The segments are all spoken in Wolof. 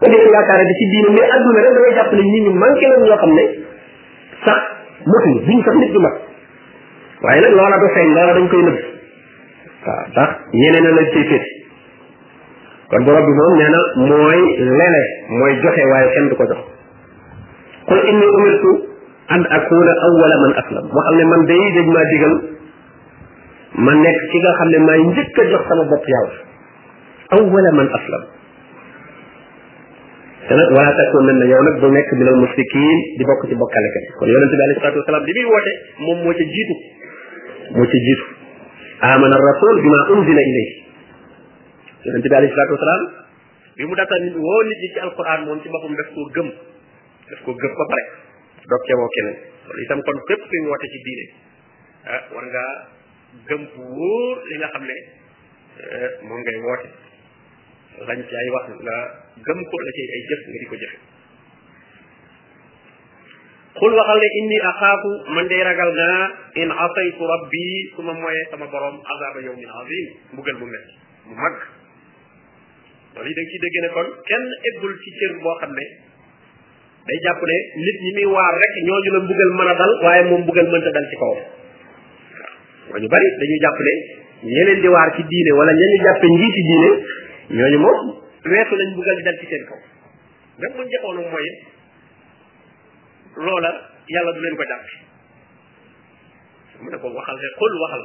ko def yaakaar da ci diine mais adduna rek dangay jàpp ne nit ñi manqué nañ loo xam ne sax motuñ duñ sax nit du mat waaye nag loola du feeñ loola dañ koy nëbb waaw ndax ñeneen la cay féete kon borom bi moom nee na mooy lele mooy joxe waaye kenn du ko jox qul inni umirtu an akuna awwala man aslam moo xam ne man day dañ maa digal ma nekk ci nga xam ne maay njëkk a jox sama bopp yàlla awwala man aslam te nag wala takkoon nañ ne yow nag bu nekk bi la musrikiin di bokk ci bokkale kat kon yonente bi alayhi salatu wasalaam bi muy woote moom moo ca jiitu moo ca jiitu amana rasul bima unzila ilayhi yonente bi alayhi salatu wasalaam bi mu data nit woo nit ñi ci alquran moom ci boppam daf koo gëm daf koo gëm ba pare doog ca woo keneen loolu itam kon képp kuy woote ci diine ah war ngaa gëm bu wóor li nga xam ne eh, moom ngay woote lañ ci ay wax nga gëm ko la ci ay jëf nga di ko jëfe xul waxal ne inni axaafu man day ragal naa in asaytu rabbi su ma moyee sama borom azaba yawmin azim mbugal mu metti mu mag loolu yi da nga ciy dégg ne kon kenn eggul ci cër boo xam ne day jàpp ne nit ñi muy waar rek ñooñu la mbugal mën a dal waaye moom mbugal mënta dal ci kawam waaw ñu bari dañuy jàpp ne ñi leen di waar ci diine wala ña ñu jàppe nji ci diine ñooñu moom weesu lañ mbugal di dal ci seen kaw même buñ jëfoonu mooy loola yàlla du leen ko jàpp mu ne ko waxal rek xul waxal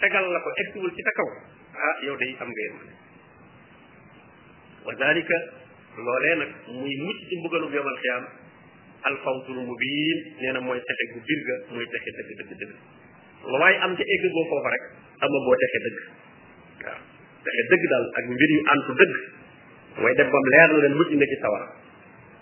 tegal la ko egsiwul ci sa kaw ah yow day am nga yërmande wa dalika loolee nag muy mucc ci mbugalub yomal xiyaam alfawtul mubiin nee na mooy texe gu bir ga mooy texe dëgg dëgg dëgg la waaye am ca egg boo foofa rek ama boo texe dëgg waaw texe dëgg daal ak mbir yu àntu dëgg mooy dem bam leer na leen mucc nga ci sawara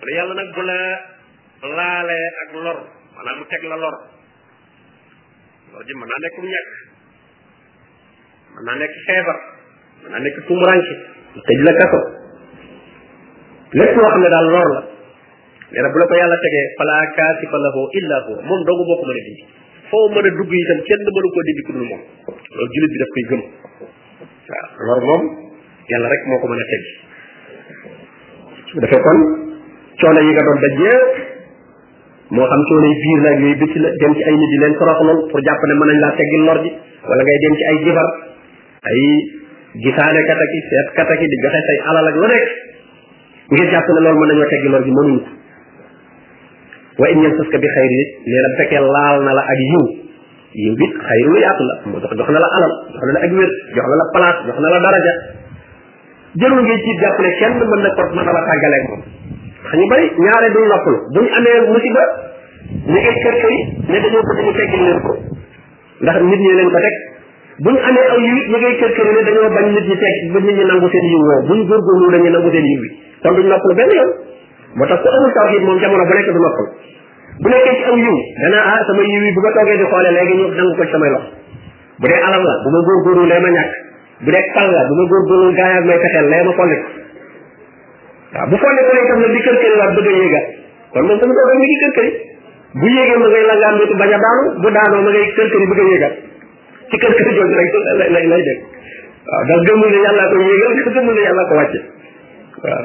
wala yàlla nag bu la laalee ak lor maanaam mu teg la lor lor ji mën naa nekk mu ñàkk mën naa nekk feebar mën naa nekk tumuranke tëj la kaso lépp loo xam ne daal lor la nee na bu la ko yàlla tegee fala kaasifa lahu illa huwa moom dong boo ko mën a dindi foo mën a dugg itam kenn mënu koo dindi ku dul moom loolu jullit bi daf koy gëm waaw lor moom yàlla rek moo ko mën a teg su defee kon coono yi nga doon daj yëpp moo xam coono yi biir la ak yooyu bitti la dem ci ay nit di leen toroxaloon pour jàpp ne mën nañ laa teggil lor ji wala ngay dem ci ay jibar ay gisaane kataki seet kataki di joxe say alal ak lu nekk ngir jàpp ne loolu mën nañoo teggi lor gi mënuñ ko wa in yamsaska bi xayri nee na bu fekkee laal na la ak yiw yiw bi xayru lu yaatu la moo tax jox na la alal jox na la ak wér jox na la place jox na la daraja jërul ngay ci jàpp ne kenn mën na ko mën na la tàggaleeg moom xam ñu bari ñaare duñ noppalu buñ amee musiba ñu ngay kër kër yi ne dañoo bëgg ñu teggil leen ko ndax nit ñi leen ko teg bu ñu amee aw yiw it ñu ngay kër kër ne dañoo bañ nit ñi teg ba nit ñi nangu seen yiw woo bu ñu góorgóorlu dañuy nangu seen yiw bi kon duñ noppalu benn yoon moo tax ku amul tawxiid moom jamono bu nekk du noppalu bu nekkee ci aw yiw dana ah sama yiw yi bu ma toogee di xoole léegi ñu nangu ko ci samay loxo bu dee alal la bu ma góorgóorlu lee ma ñàkk bu dee pal la bu ma góorgóorlu gaayaat may fexeel lee ma folli ko waaw bu folli ko lay tam nag di kër këri waat bëgg a yéegaat kon moom tamit doo mi ngi kër këri bu yéegee ma ngay langaan dootu bañ a daanu bu daanoo ma ngay kër këri bëgg a yéegaat ci kër këri jooju rek lay lay dégg waaw ndax gëmul ne yàllaa ko yéegal gëmul ne yàllaa ko wàcce waaw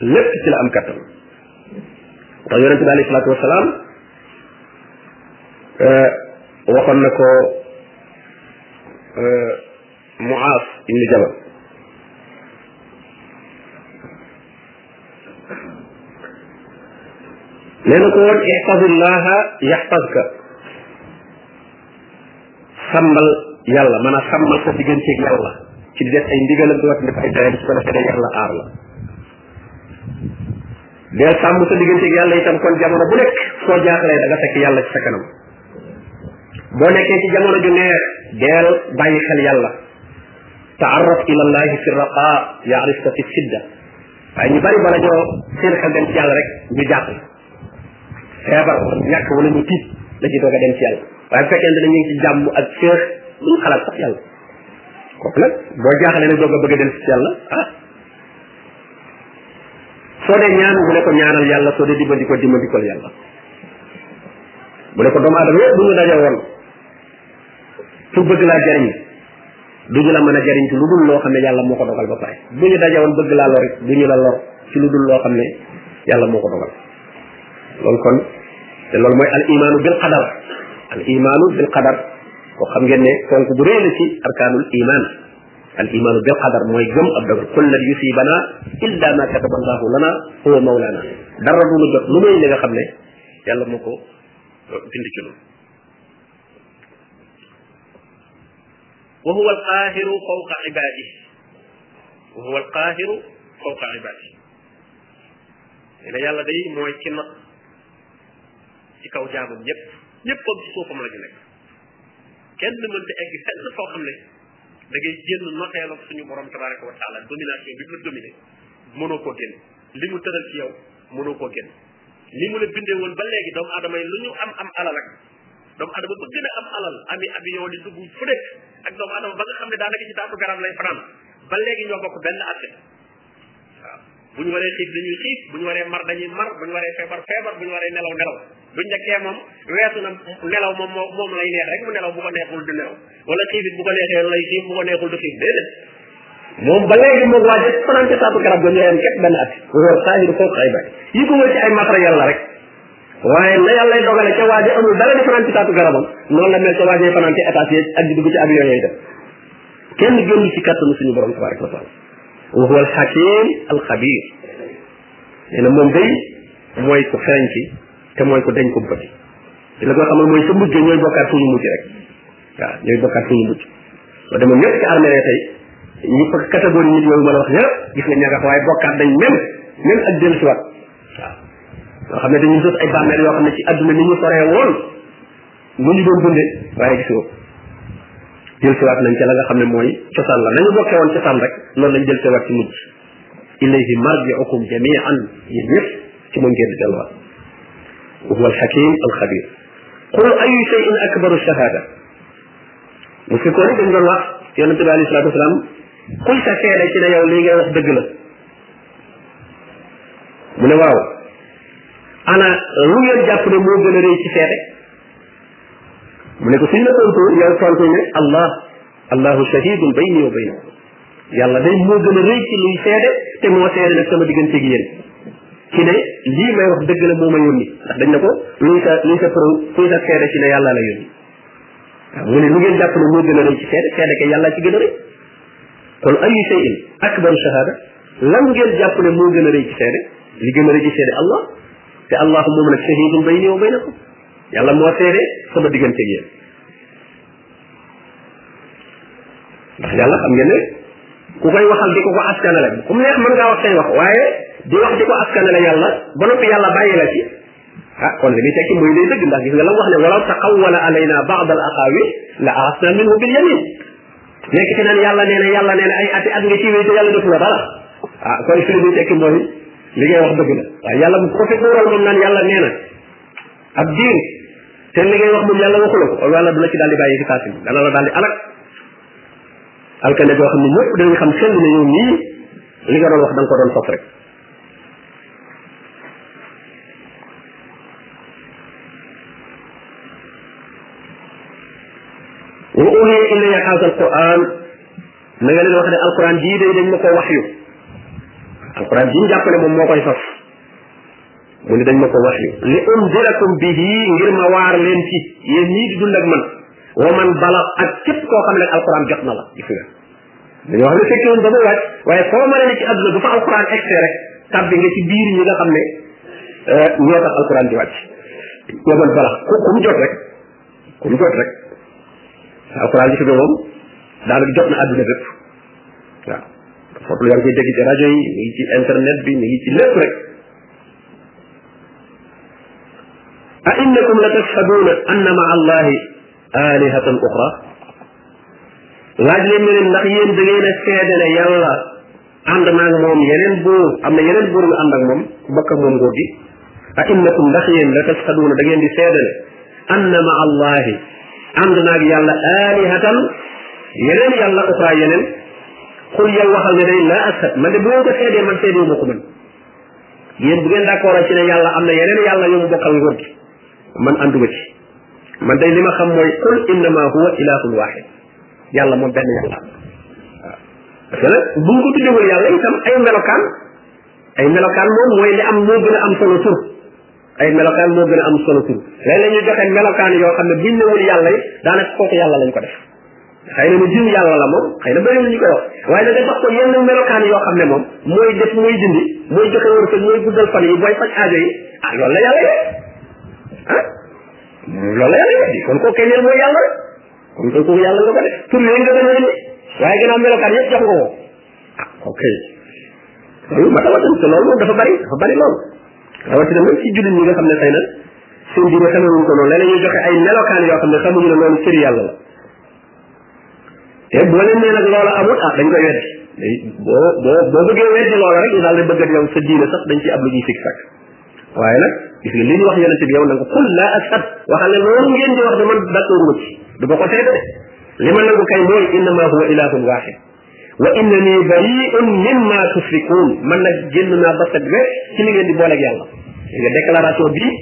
lépp ci la am kattan tax yonente bi alayhi salaatu wasalaam euh, waxoon na ko euh, Muaas ibnu Jabal nee na ko woon ihfazillaha yaxfazka sàmmal yàlla maanaam sàmmal sa digganteeg yàlla ci di def ay ndigalam di wattandiku ay tere su ko defee yàlla aar la deel sàmm sa digganteeg yàlla itam kon jamono bu nekk soo jaaxlee da nga fekk yàlla ci sa kanam boo nekkee ci jamono ju neex deel bàyyi xel yàlla taarraf ila allahi fi raqa yaarifka fi sidda waaye ñu bari bala ñoo seen xel dem ci yàlla rek ñu jàpp feebar wala ñàkk wala ñu tiit la ci doog a dem ci yàlla waaye bu fekkee ne ñu ngi ci jàmm ak féex duñ xalaat sax yàlla kooku nag boo jaaxlee ne doog a bëgg a dem ci yàlla ah soo dee ñaan mu ne ko ñaanal yàlla soo dee dimbali ko dimbali ko yàlla mu ne ko doomu aadama yëpp bu ñu daje woon pour bëgg laa jariñ du ñu la mën a jariñ ci lu dul loo xam ne yàlla moo ko dogal ba pare bu ñu dajewoon bëgg laa lor du ñu la lor ci lu dul loo xam ne yàlla moo ko dogal loolu kon te loolu mooy al imaanu bil qadar al imaanu bil qadar ko xam ngeen ne fonk bu réy la ci arkaanul iman al imaanu bil qadar mooy gëm ab dogal kul lan yusibana illa ma kataba allahu lana huwa mawlana dara du lu jot lu may li nga xam ne yàlla moo ko bind ci loolu wa huwa alqaahiru fawqa ibaadi wa huwa alqaahiru fawqa ibaadi ne yàlla day mooy ci not ci kaw jaamam ñëpp ñëpp ci suufam la ñu nekk kenn mënta egg fenn foo xam ne da ngay génn noteelu suñu borom tabaraka wa taala domination bi mu la dominé mënoo koo génn li mu tëral ci yow mënoo koo génn li mu la bindee woon ba léegi doomu aadama yi lu ñu am am alal ak doomu adama ba gën a am alal ami avion di dugg fu nekk ak doomu adama ba nga xam ne daanaka ci taatu garab lay fanaan ba léegi ñoo bokk benn atte waaw bu ñu waree xiif dañuy xiif bu ñu waree mar dañuy mar bu ñu waree feebar feebar bu ñu waree nelaw nelaw duñ njëkkee moom weesu na nelaw moom moom lay neex rek mu nelaw bu ko neexul du nelaw wala xiif it bu ko neexee lay xiif bu ko neexul du xiif déedéet moom ba léegi moom waa jëf fanaan ca taatu garab ga ñooyam képp benn at wër saahiru foofu xay ba yi ko wër ci ay matériel la rek waaye na yàlla lay dogale ca waa ji amul dara di fanaan ci taatu garabam noonu la mel ca waa ji fanaan ci étage yeeg ak di dugg ci avion yooyu def kenn génn ci kàttanu suñu borom tabaraka wa taala wa huwa alxakim alxabir nee na moom day mooy ku xereñ ci te mooy ko dañ ko bëti te la ko xamal mooy sa mujj ñooy bokkaat suñu mujj rek waaw ñooy bokkaat suñu mujj soo demoon ñëpp ci armée tey ñu fa catégorie nit yooyu ma la wax yëpp gis nga ñàkk waaye bokkaat dañ même même ak dellu si waat waaw yoo xam ne dañuy sos ay bàmmeel yoo xam ne ci àdduna ni ñu soree woon mu ñu doon dundee waaye gis nga dellu si waat nañ ca la nga xam ne mooy cosaan la nañu bokkee woon cosaan rek loolu lañ dellu si waat ci mujj ilayhi marjiukum jamian yéen ñëpp ci moom ngeen di delluwaat wa huwa alxakim alxabir qul ayu cheyin akbaru shahada mu fi ko ni dañ doon wax yonente bi alayhi salatu wasalaam kuy sa seede ci ne yow lii ngay wax dëgg la mu ne waaw ana lu ngeen jàpp ne moo gën a rëy ci seede mu ne ko suñ la tontu yow tontu ne allah allahu shahidun bayni wa baynakum yàlla day moo gën a rëy ci luy seede te moo seede nag sama diggante gi yéen ci ne lii may wax dëgg la moo ma yónni ndax dañ ne ko luy sa luy sa pro luy sa seede ci ne yàlla la yónni waaw mu ne lu ngeen jàpp ne moo gën a rëy ci seede seede ke yàlla ci gën a rëy kon ayu shay'in akbaru shahada lan ngeen jàpp ne moo gën a rëy ci seede li gën a rëy ci seede allah te allah moom nag shahidun bayni wa baynakum yàlla moo seede sama diggante ak yéen ndax yàlla xam ngeen ne ku koy waxal di ko ko askanale ku mu neex mën ngaa wax say wax waaye di wax di ko askanale yàlla ba noppi yàlla bàyyi la ci ah kon li muy tekki mooy lay dëgg ndax gis nga la wax ne walaw taqawwala alayna ba'd al aqawi la axasna minhu bil yamin nekk ci naan yàlla nee na yàlla nee na ay ati at nga ci wéy te yàlla defu la dara ah kon fi li muy tekki mooy li ngay wax dëgg la waaye yàlla bu ko fekk wóoral moom naan yàlla nee na ab diir te li ngay wax moom yàlla waxu la ko yàlla du la ci daal di bàyyi ci saasin dana la daal di alak alkane goo xam ne ñëpp dañu xam sell ne yow nii li nga doon wax da nga ko doon sos rek wa uhiya ilayya hadha alquran na nga leen wax ne alquran jii day dañ ma ko wax yu alquran jii ñu jàpp ne moom moo koy sos mu ni dañ ma ko wax yu li undirakum bihi ngir ma waar leen ci yéen ñii di dund ak man wa man bala ak képp koo xam ne alquran jot na la gis nga dañoo xam ne fekke woon ba muy wàcc waaye foo mën a ne ci àdduna bu fa alquran excès rek tabbi nga ci biir ñi nga xam ne euh, ñoo tax alquran di wàcc wa man bala ku ku mu jot rek ku mu jot rek alquran gis nga moom daanaka jot na àdduna bépp waaw foofu la yaa ngi koy dégg ci rajo yi mi ngi ci internet bi mi ngi ci lépp rek a innakum la tashhaduuna anna maa allahi alihatan uxra laaj leen ne leen ndax yéen da ngeen a seede ne yàlla ànd naag moom yeneen buur am na yeneen buur yu ànd ak moom bokk ak moom nguur gi a innakum ndax yéen la tashhaduuna da ngeen di seede ne anna maa allahi ànd naag yàlla alihatan yeneen yàlla uxra yeneen xul yow waxal ne day laa ashad man de bu ngeen ko seedee man seedee ma ko man yéen bu ngeen d'accord ci ne yàlla am na yeneen yàlla yu mu bokkal nguur gi man ànduma ci man day li ma xam mooy qul innama huwa ilahun wahid yàlla moom benn yàlla parce que nag bu ñu ko tuddewul yàlla itam ay melokaan ay melokaan moom mooy li am moo gën a am solo tur ay melokaan moo gën a am solo tur léeg-léeg ñu joxe melokaan yoo xam ne biñ newul yàlla yi daanaka kooku yàlla lañ ko def xëy na ni diw yàlla la moom xëy na bëri na ñu koy wax waaye da ngay wax ko yenn melokaan yoo xam ne moom mooy def mooy dindi mooy joxe wërsëg mooy guddal fan yi booy faj aajo yi ah loolu la yàlla yee ah loolu la yàlla yee kon koo kenn mooy yàlla rek kon kooku yàlla nga ko def tur yooyu nga gën a indi waaye gannaaw melokaan yëpp jox nga ko ah ok loolu ma dama tam te loolu moom dafa bari dafa bari loolu rawatina nag ci jullit ñi nga xam ne xëy na seen diine xamewuñ ko noonu léeg-léeg ñu joxe ay melokaan yoo xam ne xamuñu ne loolu cëri yàlla la te boo leen nee nag loola amul ah dañ koy weddi day boo boo boo bëggee weddi loola rek ñu daal di bëgg ak yow sa diine sax dañ ci ab lu ñuy sikk sàkk waaye nag gis nga li ñu wax yonente bi yow na nga xul laa asad waxal ne loolu ngeen di wax de man d'accord ma ci du ma ko seede de li ma nangu kay mooy innama huwa ilahun waxid wa innani bari'un mimma tushrikun man nag génn naa ba set wecc ci li ngeen di booleeg yàlla nga déclaration bii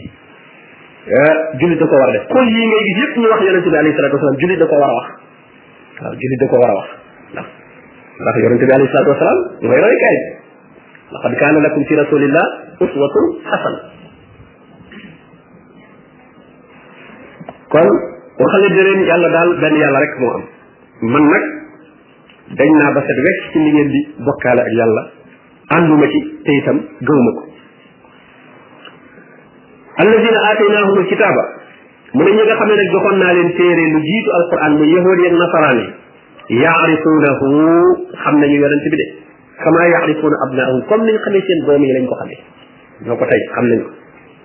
eh, jullit da ko war a def kon yi ngay gis yëpp ñu wax yonente bi alayhi salatu wasalaam jullit da ko war a wax waaw jullit da ko war a wax ndax ndax yonente bi alayhi salatu wasalaam mooy roy kaay laqad kaana lakum fi rasulillah uswatun hasana kon waxale ne leen yàlla daal benn yàlla rek moo am man nag dañ naa ba set wecc ci li ngeen di bokkaale ak yàlla ànduma ci te itam gëwuma ko alladina aataynahum alkitaaba mu ne ñi nga xam ne nag joxoon naa leen téere lu jiitu alquran mu yahood yeeg nasaraan yi yaarifuunahu xam nañu yonent bi de kama yaarifuuna abnaahum comme ni ñu xamee seen doom yi lañ ko xamee ñoo ko tey xam nañ ko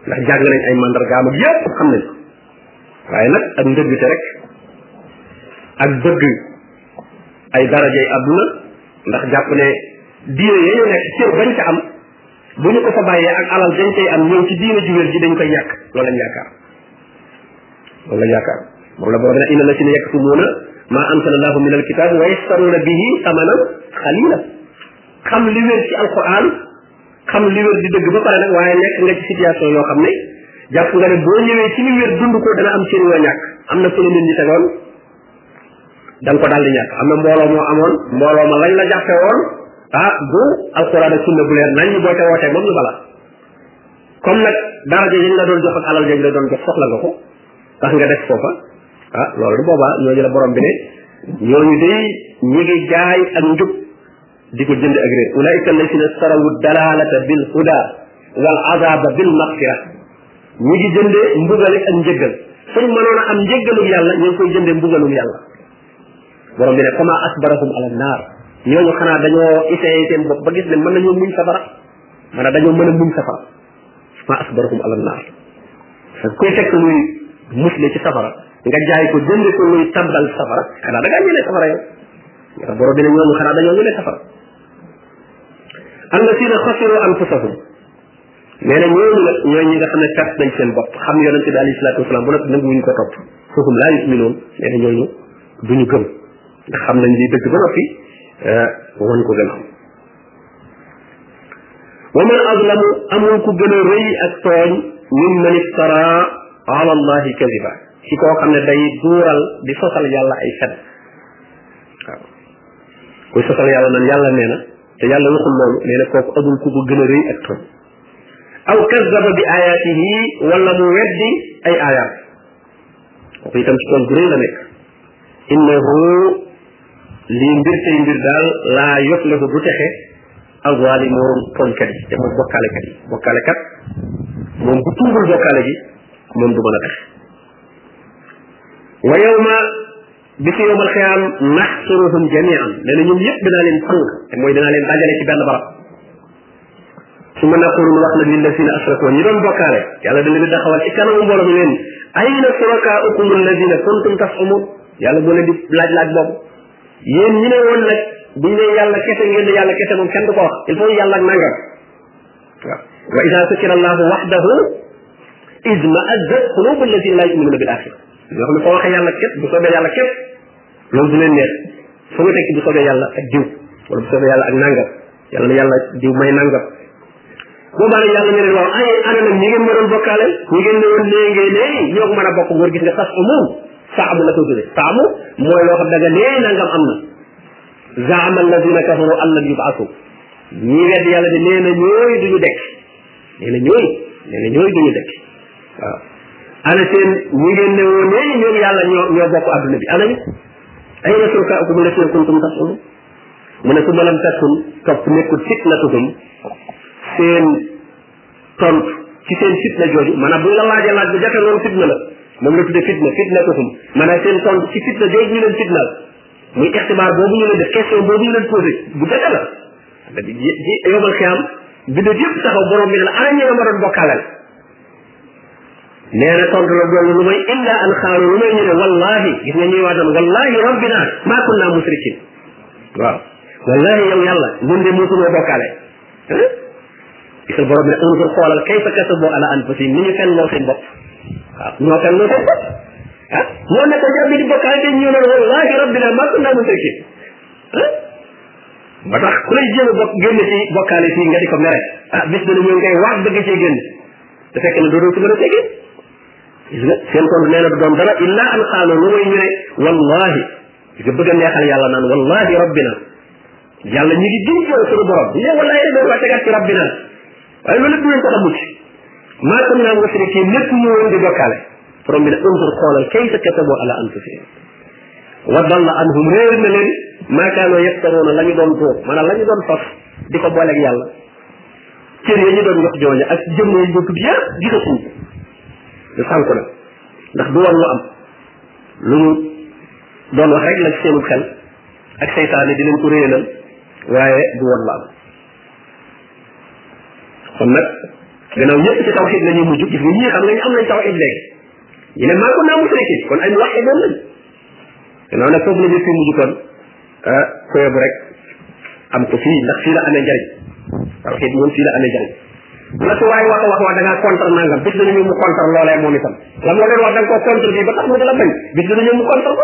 ndax jàng nañ ay mandargaam ak yépp xam nañ ko waaye nag ak ndëggte rek ak bëgg ay darajay àdduna ndax jàpp ne diine ya ñu nekk cër bañ ca am bu ñu ko fa bàyyee ak alal dañ koy am ñëw ci diine ju wér ji dañ koy yàq loolu lañ yaakaar loolu lañ yaakaar moom la boo dana inna la si ne yekk su muuna maa anzala allahu min alkitaab wa yastaruuna bihi samanan xalila xam li wér ci alquran xam li wér di dëgg ba pare nag waaye nekk nga ci situation yoo xam ne jàpp nga ne boo ñëwee ci li wér dund ko dana am seen yoo ñàkk am na fu la nit ñi tegoon da nga ko daal di ñàkk am na mbooloo moo amoon mbooloo ma lañ la jàppe woon ah bu alquran ak sunna bu leer nañ boo ca wootee moom ñu bala comme nag daraja yi ñu la doon jox ak alal jañ la doon jox soxla nga ko tax nga def foofa ah loolu boobaa ñooñu la borom bi ne ñooñu day ñi ngi jaay ak njub di ko jënd ak réer ulaika alladina starawu dalalata bil huda wal azaba bil maghfira ñi ngi jënde mbugale ak njëggal suñ mënoon a am njëggalum yàlla ñoo ngi koy jënde mbugalum yàlla borom bi ne kama asbarahum ala naar ñooñu xanaa dañoo essayé seen bopp ba gis ne mën nañoo muñ safara maanaam dañoo mën a muñ safara ma asbarahum ala naar kuy fekk luy musle ci safara nga jaay ko jënde ko luy tàmbal safara xanaa da ngaa ñëwee safara yow ndax borom bi ne ñooñu xanaa dañoo ñëwee safara allasina xasiru anfusahum nee na ñooñu nag ñooy ñi nga xam ne perte nañ seen bopp xam yonente bi alayhi salaatu wasalaam bu nag nanguwuñ ko topp fookum laa yuminoon nee na ñooñu duñu gëm ndax xam nañ li dëgg ba noppi eh, wan ko gën xam wa man azlamu amul ku gën a rëy ak tooñ min man iftara ala allahi kadiba ci koo xam ne day duural di sosal yàlla ay fen waaw kuy sosal yàlla naan yàlla nee na te yàlla waxul loolu nee na kooku amul ku ko gën a rëy ak tooñ aw kazzaba bi ayaatihi wala mu weddi ay ayaat kooku itam ci tooñ gu rëy la nekk innahu lii mbir tey mbir daal laa yot la ko du texe ak waali moom tooñkat yi te moom bokkaalekat yi bokkaalekat moom bu tuubul bokkaale gi moom du mën a texe wa yawma bi ci yowmal xiyaam naxsuruhum jamian nee na ñoom yëpp dinaa leen sang te mooy dinaa leen dajale ci benn barab su ma naqulu nu wax nag lil lazina asrakoo ñi doon bokkaale yàlla da leen di taxawal ci kanamu mbooloo mi leen ayna surakaaukum alladina kuntum tasamun yàlla boo leen di laaj laaj boobu yéen ñi ne woon nag buñ ne yàlla kese ngeen ne yàlla kese moom kenn du ko wax il faut yàlla ak nangam wa ida sukira allahu waxdahu izma azzat qulubu alladina laa yuminuna bil axira yoo xam ne foo waxee yàlla képp bu soobee yàlla képp loolu du leen neex fu nga tekki bu soobee yàlla ak diw wala bu soobee yàlla ak nangam yàlla na yàlla diw may nangam boobaa nag yàlla ne leen waaw ay ana nag ñi ngeen ma doon bokkaale ñi ngeen ne woon nee ngeen ne ñoo ko mën a bokk góor gis nga tas umum saabu la ko jóge saabu mooy loo xam da nga nee nangam am na zaama alladina kafaru an lan yubasu ñi wedd yàlla de nee na ñooy duñu dekk nee na ñooy nee na ñooy duñu dekk waaw ana seen ñi ngeen ne woon nee ñu ñoom yàlla ñoo ñoo bokk adduna bi ana ñu ay na surka ukum la seen kuntum tax unu mu ne su ma lam takkun topp nekkul fitnatukum seen tontu ci seen fitna jooju maanaam bu la laajee laaj bu jafe loolu fitna la moom la tuddee fitna fitnatukum maanaam seen tontu ci fitna jooju ñu leen fitnaal muy ixtibaar boobu ñu leen def question boobu ñu leen posé bu jafe la ci yomal xiyaam bindee yëpp taxaw borom bi ne la ana ñi nga ma doon bokkaalal nee na tontu la doon lu may illa an xaalu lu may ñu ne wallahi gis nga ñuy waatam wallahi rabbina maa kunna musrikin waaw wallahi yow yàlla ñun de mosunoo bokkaale gisal borom bi ne unzur xoolal kayfa kasabu ala anfusihim ni ñu fenn loo seen bopp waaw ñoo fenn loo seen bopp ah ñoo nekk jàmm di bokkaay te ñu ne wallahi rabbina ma kunna mushrikin ah ba tax ku lay jéem a bokk génn ci bokkaale fii nga di ko mere ah bis dana ñëw ngay wax bëgg cee génn te fekk na doodoo ci mën a tegee gis nga seen kon nee na du doon dara illa an qaalu lu may ñu ne wallahi gis nga bëgg a neexal yàlla naan wallahi rabbina yàlla ñu ngi jëm yow suñu borom ne wala yéen a waa tegaat ci rabbi naan waaye loolu lépp ngeen ko xamul maa tam naa wasri kii lépp ñu woon di bokkaale borom bi ne unzur xoolal kayfa katabu ala anfusihim wa dalla anhum réer na leen maa kaanoo yeftaroona la ñu doon tuur maanaam la ñu doon fas di ko booleeg yàlla cër ya ñu doon jox jooña ak jëmm yi ñu tudd yëpp gisatuñ ko ñu sànku na ndax du woon lu am lu ñu doon wax rek la ci seenub xel ak seytaane di leen ko réelal waaye du woon laal kon nag gannaaw ñëpp ci tawxid la ñuy mujj gis nga ñii xam nga ñu am nañ tawxid léegi ñu ne maa ko naa musriki kon ay wax doon lañ gannaaw nag foofu la ñëpp fi mujj kon ah koyobu rek am ko fii ndax fii la amee njariñ tawxid moom fii la amee njariñ la ci waay wax a wax wax da ngaa contre nangam bis dana ñëw mu contre loolee moom itam la moo doon wax da nga koo contre bi ba tax mu di la bañ bis dana ñëw mu contre ko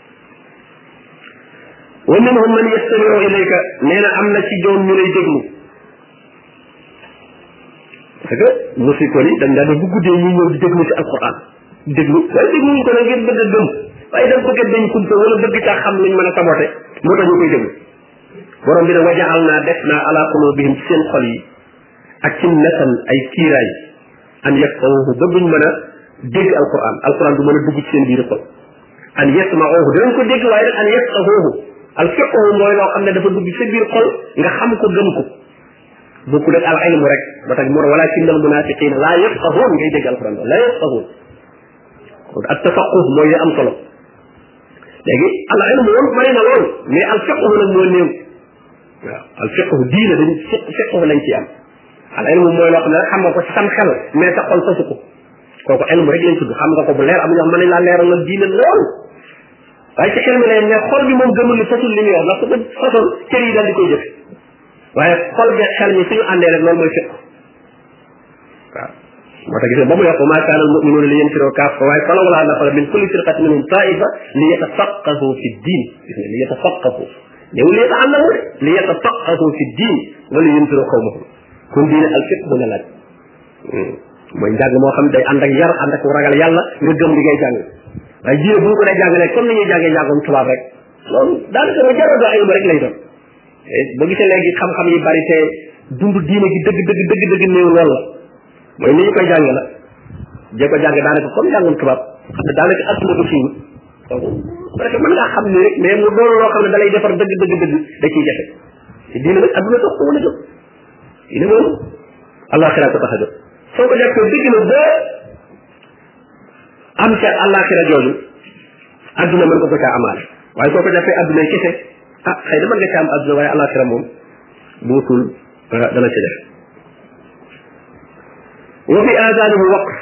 wa minhum man yastamiu ilayka nee na am na ci ñoom ñu lay déglu parce que musikoon yi dañ daan bu guddee ñu ñëw di déglu ci alquran déglu waaye déglu ñu ko nag ngir bëgg a gëm waaye dañ ko gën dañ kumpa wala bëgg caa xam luñ mën a sabote moo tax ñu koy déglu borom bi ne wajaxal naa def naa ala qulubihim ci seen xol yi ak ci natan ay kiiraay an yafqahuhu ba duñ mën a dégg alquran alquran du mën a dugg ci seen biir xol an yasmauhu danañ ko dégg waaye nag an yafqahuhu al fiqhu mooy loo xam ne dafa dugg ci sa biir xol nga xam ko gëm ko bokkul ak al ilmu rek ba tax mu walakin al munafiqina la yafqahun ngay dégg alquran la yafqahun kon ak tafaqquh mooy am solo léegi al ilmu moom bari na lool mais al fiqhu nag moo néew waaw al fiqhu diine dañ fiqhu lañ ci am al ilmu mooy loo xam ne xam nga ko ci sam xel mais sa xol fasu ko kooku ilmu rek lañ tudd xam nga ko bu leer am ñoo xam ne laa leeral la diine lool waaye ci xel mi lay ne xol bi moom gëmul ni fasul li muy wax ndax su ko fasul cër yi daal di koy jëfe waaye xol bi xel mi suñu àndee rek loolu mooy fiqhu waaw moo tax gis nga ba mu yokk ma kaana al mu'minuuna li yanfiroo kaaf waaye falawlaa nafara min kulli firqatin minhum taifa li yatafaqahu fi diin gis nga li yatafaqahu néew li yata'allamu de li yatafaqahu fi diin wala yunfiroo xawmahum kon diine al fiq mu la laaj hmm. mooy njàng moo xam day ànd ak yar ànd ak ragal yàlla nga gëm li ngay jàng waaye diine bu ñu ko dee jàngalee comme ni ñuy jàngee njàngum tubaab rek loolu daanaka lu jar a doon ay rek lay doon eh, ba gisee léegi xam-xam yi bari te dund diine gi dëgg dëgg dëgg dëgg néew lool la mooy ni ñu koy jàng la jee ko jàng daanaka comme jàngum tubaab xam ne daanaka asuma ko fiiwul donc parce que mën ngaa xam ni rek mais mu doon loo xam ne da lay defar dëgg dëgg dëgg da ciy jafe te diine nag adduna dox ko wala jóg diine moom allah xiraat ko tax a jóg soo ko jàppee dëgg la ba am ca àllaaxira jooju adduna mën ko ko caa amaale waaye soo ko jàppee adduna yi kese ah xëy na mën nga caa am adduna waaye àllaaxira moom buutul ah, dana ci def wa fi aadaanihim waqf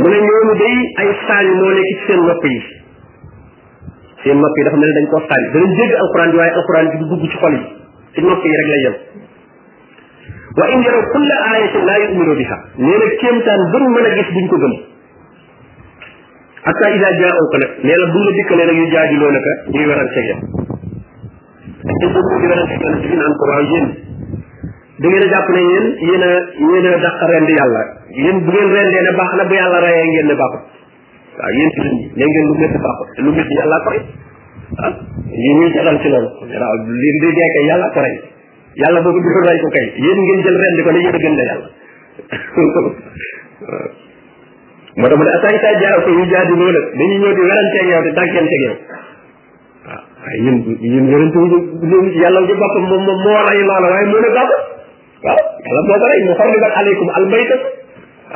mu ne ñooñu day ay saañ moo nekk ci seen nopp yi seen nopp yi dafa mel ne dañ koo saañ danañ dégg alxuraan bi waaye alxuraan bi du dugg ci xol yi ci nopp yi rek lay yem wa in yaraw kulla ayatin laa yuminu biha nee na kéemtaan bu ñu mën a gis duñ ko gëm hatta ida jaaw ko nag nee na bu la dikkalee nag yu jaajuloo naka ñuy waral tege te bu ñu waral tege nag ci naan ko waaw yéen da ngeen a jàpp ne yéen yéen a yéen a dàq rend yàlla yéen bu ngeen rendee ne baax na bu yàlla rayee ngeen ne baaxut waaw yéen ci ñi ne ngeen lu métti baaxut lu métti yàlla ko rey ah yéen ñuy jagal ci loolu waaw li di deekee yàlla ko rey yàlla boobu du rey ko kay yéen ngeen jël rendi ko ne yéen a gën la yàlla moo tax mu ne attaque saa jaar ko yu jaadi loo nag dañuy ñëw di weranteeg yow di tàgganteeg yow waaw waaye ñun ñun yonent wu ñu ci yàlla ci boppam moom moom moo rey loola waaye moo ne bàpp waaw yàlla moo ko rey mu xorrimat aleykum al maytat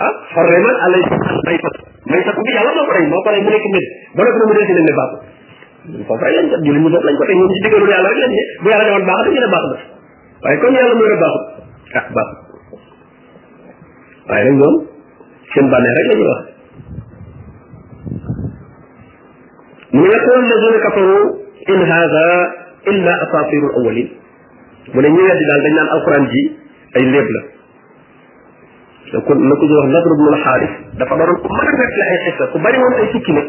ah xorrimat aleykum al maytat maytat bi yàlla moo ko rey moo ko rey mu nekk mbir ba nag mu dee si leen ne bàpp foofu rek lañ ko julli ñu foofu lañ ko te ñoom ci digalul yàlla rek lañ ne bu yàlla demoon baax dañu ne baax na waaye comme yàlla mooy ne baaxut ah baaxut waaye nag ñoom seen bànnee rek la ñuy wax mu ne yaqul alladina kafaru in hada illa asatirul awalin mu ne ñu weddi daal dañ naan alquran ji ay léeb la te kon na ko ñu wax nadr ibn al xaaris dafa doon ku mën a nekk la ay xissa ku bari woon ay sikki nag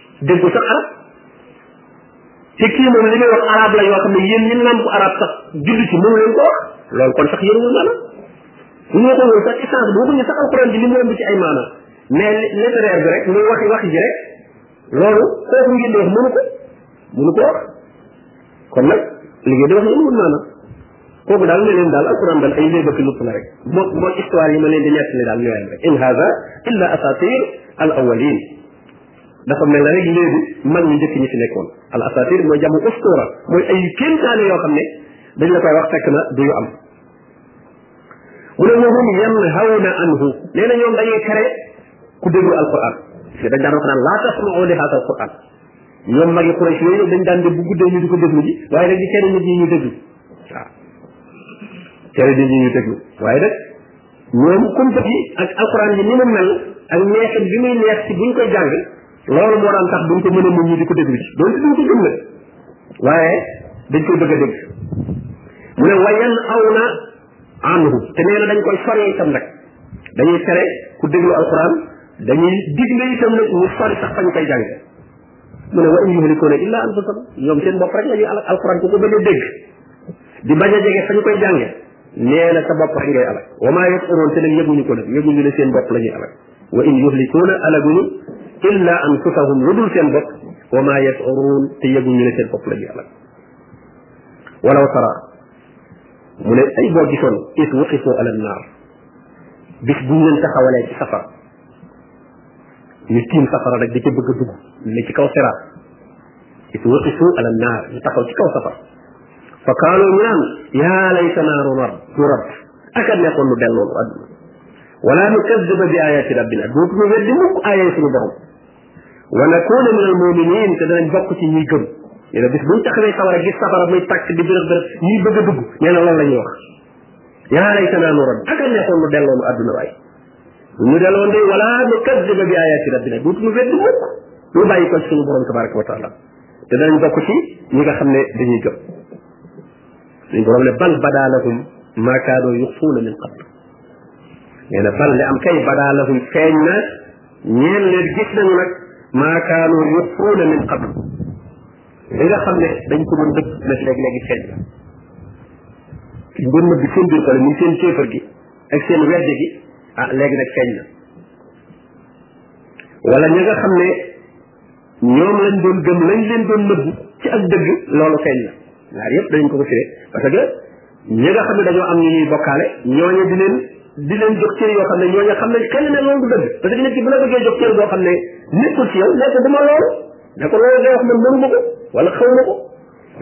déggu sax arab te kii moom li muy wax arab la yoo xam ne yéen ñi nàmp arab sax julli ci mënu leen ko wax loolu kon sax yëruwul maanaam bu ñu ko woon sax essence bi waxuñu sax alquran bi li mu ëmb ci ay maanaam mais littéraire bi rek muy waxi waxi ji rek loolu kooku ngeen di wax mënu ko mënu ko wax kon nag li ngeen di wax yëruwul maanaam kooku daal ne leen daal alquran daal ay léebëkk lupp la rek moo moo histoire yi ma leen di nettali daal ñooyam rek in hada illa asatir al awalin dafa mel ne rek léegi mag ñi njëkk ñi fi nekkoon al asatir mooy jamu ustura mooy ay kéntaane yoo xam ne dañ la koy wax fekk na du yu am mu ne wahum yanhawna anhu nee na ñoom dañuy tere ku déglu alquran te dañ daan wax naan laa tasma'u li haadha alquran ñoom magi Quraysh yooyu dañ daan def bu guddee ñu di ko déglu ji waaye nag di tere nit ñi ñu déglu waaw tere nit ñi ñu déglu waaye nag ñoom kumpa gi ak alxuraan bi ni mu mel ak neexit bi muy neex ci buñ koy jàng loolu moo daan tax duñ ko mën a muñ ñi di ko déglu ci doon ci duñ ko gëm nag waaye dañ koy bëgg a dégg mu ne wayan aw na anhu te nee na dañ koy sore itam nag dañuy tere ku déglu alxuraan dañuy digle itam nag ñu sori sax fañ koy jàng mu ne wa in yuhlikuuna illa anfusahum ñoom seen bopp rek la ñuy alxuraan ku ko bañ a dégg di bañ a jege fañ koy jànge nee na sa bopp rek ngay alak wa maa yash'uruun te nag yëguñu ko nag yëguñu ne seen bopp la ñuy alak wa in yuhlikuuna alaguñu illa anfusahum lu dul seen bopp wa maa yash'uruun te yëguñu ne seen bopp la ñuy alak walaw tara mu ne ay boo gisoon is wuqifu ala naar bis bu ñu leen taxawalee ci safar ñu tiim safara nag di ca bëgg a dugg ne ci kaw siraat it waqifu ala naar ñu taxaw ci kaw safara fa kaanu ñu naan yaa laytana nu rab nu rab aka nekkoon nu delloon àdduna wala nu kaddiba bi ayati rabbina dootuñu weddi mukk aayee suñu borom wa nakuna min al muminin te danañ bokk ci ñuy gëm nee na bis buñ taxawee safara gis safara muy tàkk di bërëb bërëb ñuy bëgg a dugg nee na loolu la ñuy wax yaa laytana nu rab aka nekkoon nu delloon àdduna waay ñu deloon de wala nu kaddiba bi ayaati rabbina duutuñu wedd mukk lu bàyyi ko ci suñu borom tabaraka wa taala te danañ bokk ci ñi nga xam ne dañuy gëm suñu borom ne bal badaa lahum maa kaadoo yuxfuuna min qabl nee na bal li am kay badaa lahum feeñ na ñeen leen gis nañu nag maa kaanoo yuxfuuna min qabl li nga xam ne dañ ko doon dëkk na léegi léegi feeñ na ci doon nëbb seen biir ko la muy seen kéefar gi ak seen wedd gi ah léegi nag feeñ na wala ña nga xam ne ñoom lañ doon gëm lañ leen doon nëbbu ci ak dëgg loolu feeñ na ñaar yëpp dañ ko ko firee parce que ñi nga xam ne dañoo am ñu ñuy bokkaale ñooñu di leen di leen jox cër yoo xam ne ñooñu xam ne xel ne loolu du dëgg parce que nit ki bu la bëggee jox cër boo xam ne nekkul ci yow nekk du ma loolu ne ko loolu ngay wax man mënu ma ko wala xaw ma ko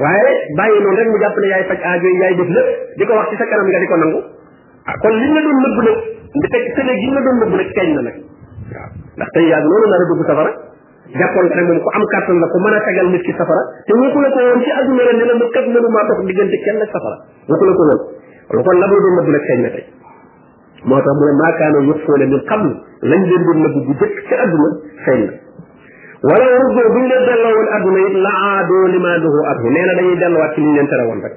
waaye bàyyi noonu rek mu jàpp ne yaay faj aajo yi yaay def lépp di ko wax ci sa kanam nga di ko nangu ah kon li nga doon nëbb nag ndi fekk tële gi nga doon nëbb nag feeñ na nag waaw ndax tey yaa noonu nar a dugg safara jàppoon nga ne moom ku am kàttan la ku mën a tegal nit ki safara te waxu la ko woon ci adduna la ne la ma kat mënu maa dox diggante kenn ak safara waxu la ko woon lu kon la doon nëbb nag feeñ na tey moo tax mu ne maakaano yëpp foo leen xam lañ leen doon nëbb bu jëkk ci àdduna feeñ na wala ruddoo bu ñu leen delloo woon àdduna it la aadoo li maa doxoo at nee na dañuy delluwaat ci li ñu leen tere woon rek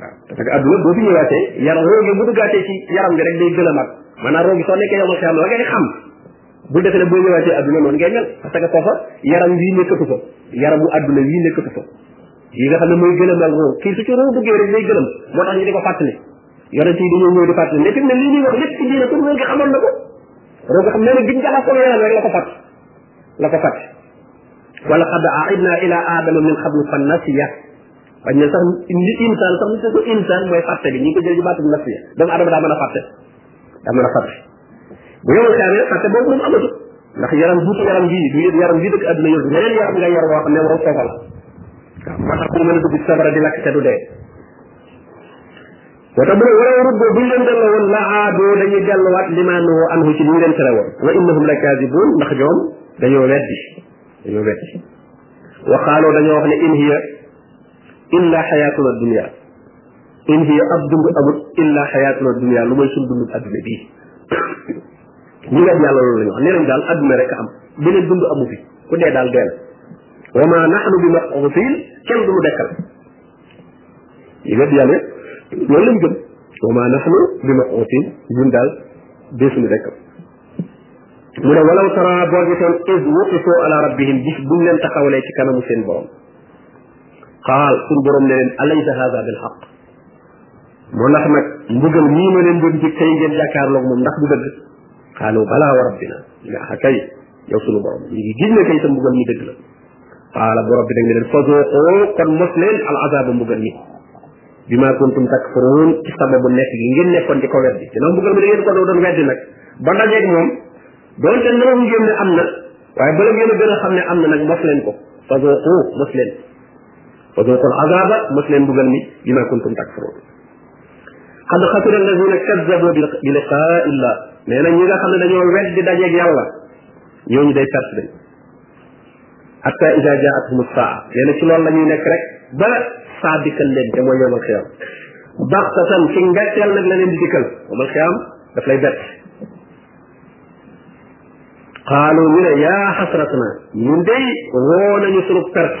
waaw parce que àdduna boo fi ñëwaatee yaram roogi bu duggaatee ci yaram bi rek day gën a mag maanaam roogi soo nekkee yow ma xam la ngay xam bu defee ne boo ñëwaatee àdduna noonu ngay mel parce que foofa yaram wii nekkatu fa yaram bu àdduna wii nekkatu fa yi nga xam ne mooy gën a mel roo kii su ci roo duggee rek day gën a moo tax ñu di ko fàttali yonent yi dañoo ñëw di fàttali ne fi mu ne lii ñuy wax lépp ci diine kon wóor gi xamoon na ko roo nga xam ne ne gim jaxas ko yaram rek la ko fàtt la ko fàtt wala qad aidna ila adama min qablu fa nasiya bañ ne sax li insaan sax ñu ko insaan mooy fàtte bi ñu ko jël ci baatu nasiya doomu adama daa mën a fàtte daa mën a fàtte bu yomal xaamee fàtte boobu moom amatu ndax yaram buutu yaram bii du yaram bii dëkk àdduna yëpp yeneen yaram nga yor woo xam ne waroo foofa la waaw moo tax bu mën a dugg sabara di lakk te du dee moo tax mu ne walaw ruddoo bu ñu leen delloo woon la aadoo dañuy delluwaat limaa nuhoo anhu ci li ñu leen tere woon wa innahum la kaadibuun ndax ñoom dañoo weddi dañoo weddi wa qaaloo dañoo wax ne in hiya illa xayaatuna dunia in hiya ab dund amut illa xayaatuna dunia lu mooy suñ dund adduna bii ñu wet yàlla loolu la ñu wax nee nañ daal adduna rek am beneen dund amu fi ku dee daal dee na wa ma naxnu bi mabxuusin kenn du mu dekkal yi wedd yàlla yëpp loolu lañ gëm wa maa naxnu bi ma ootin ñun daal deesuñu rek mu ne walaw tara boo gisoon is wuqifoo ala rabbihim bis buñ leen taxawalee ci kanamu seen borom qaal suñ borom ne leen alaysa hada bil xaq moo ndax nag mbugal mii ma leen doon jëg tey ngeen jàkkaarloog moom ndax du dëgg xaalu balaa wa rabbina nga kay yow sunu borom ñu ngi gis ne kay sa mbugal mi dëgg la qaala borom bi nag ne leen fazooqoo kon mos leen al azaaba mbugal mi bi maa kuntum takfuruun ci sababu nekk gi ngeen nekkoon di ko weddi ginnaaw mbugal mi da ngeen ko doon weddi nag ba dajeeg moom doonte nangu ngeen ne am na waaye bala ngeen a gën a xam ne am na nag mos leen ko fazooqu mos leen fazooqu al azaaba mos leen mbugal mi bi maa kuntum takfuruun qad xasira alladina kazzabu bi liqaa illah nee na ñi nga xam ne dañoo weddi dajeeg yàlla ñooñu day perte dañ hatta ida jaatuhum saa nee na ci loolu la ñuy nekk rek ba saa dikkal leen te mooy yowmal xiyaam baxtatan ci mbetteel nag la leen di dikkal yowmal xiyaam daf lay bett qaalu ñu ne yaa xasratna ñun day woo nañu sunu perte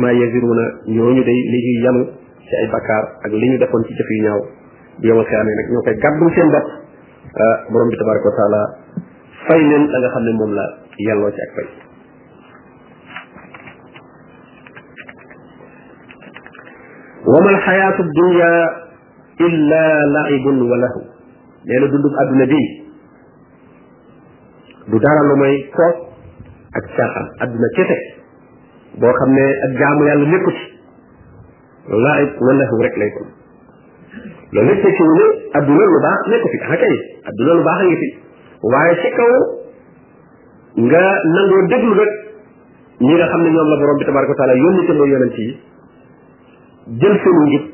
maa yaziruuna ñooñu day li ñuy yanu ci ay bakkaar ak li ñu defoon ci jëf yu ñaaw bu yomal xiyaamee nag ñoo koy gàddul seen bopp ah, borom bi tabaraka wa taala fay leen la nga xam ne moom la yelloo ci ak fay wa mal xayaatu dunya illa laibun wa lahu nee na dundub àdduna bii du dara lu may ko ak caaxaan àdduna kese boo xam ne ak jaamu yàlla nekku ci laa it wala fu rek lay doon loolu it tekki ne adduna lu baax nekku fi ah kay adduna lu baax a ngi fi waaye ci kaw nga nangoo déglu rek ñi nga xam ne ñoom la borom bi tabaraka taala yónni te mooy yonent yi jël seen njub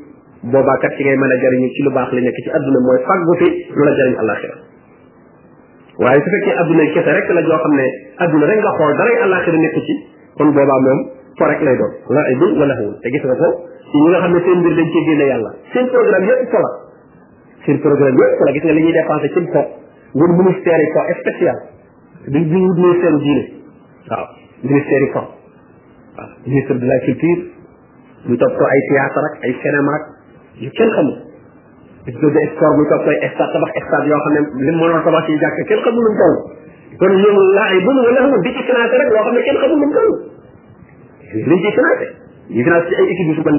boobaa kat ci ngay mën a jariñu ci lu baax li nekk ci adduna mooy fàggu fi lu la jariñ àllaaxira waaye su fekkee adduna kese rek la joo xam ne adduna rek nga xool daray àllaaxira nekk ci kon boobaa moom fo rek lay doon la ay dul wala xewul te gis nga ko ci ñi nga xam ne seen mbir dañ cee génne yàlla seen programme yëpp fo la seen programme yëpp fo la gis nga li ñuy dépensé ci fo ngir ministère yi fo spécial di di wut ministère diine waaw ministère yi fo waaw ministre de la culture muy topp ay théâtre ak ay cinéma ak yu kenn xamul di jóge sport muy topp ay stade tabax stade yoo xam ne li mu mënoon tabax ci jàkk kenn xamul lu mu toll kon ñoom laa ay bunu wala xamul di ci financé rek loo xam ne kenn xamul lu mu toll liñ ciy financé ñu financé ci ay équipe yu su mën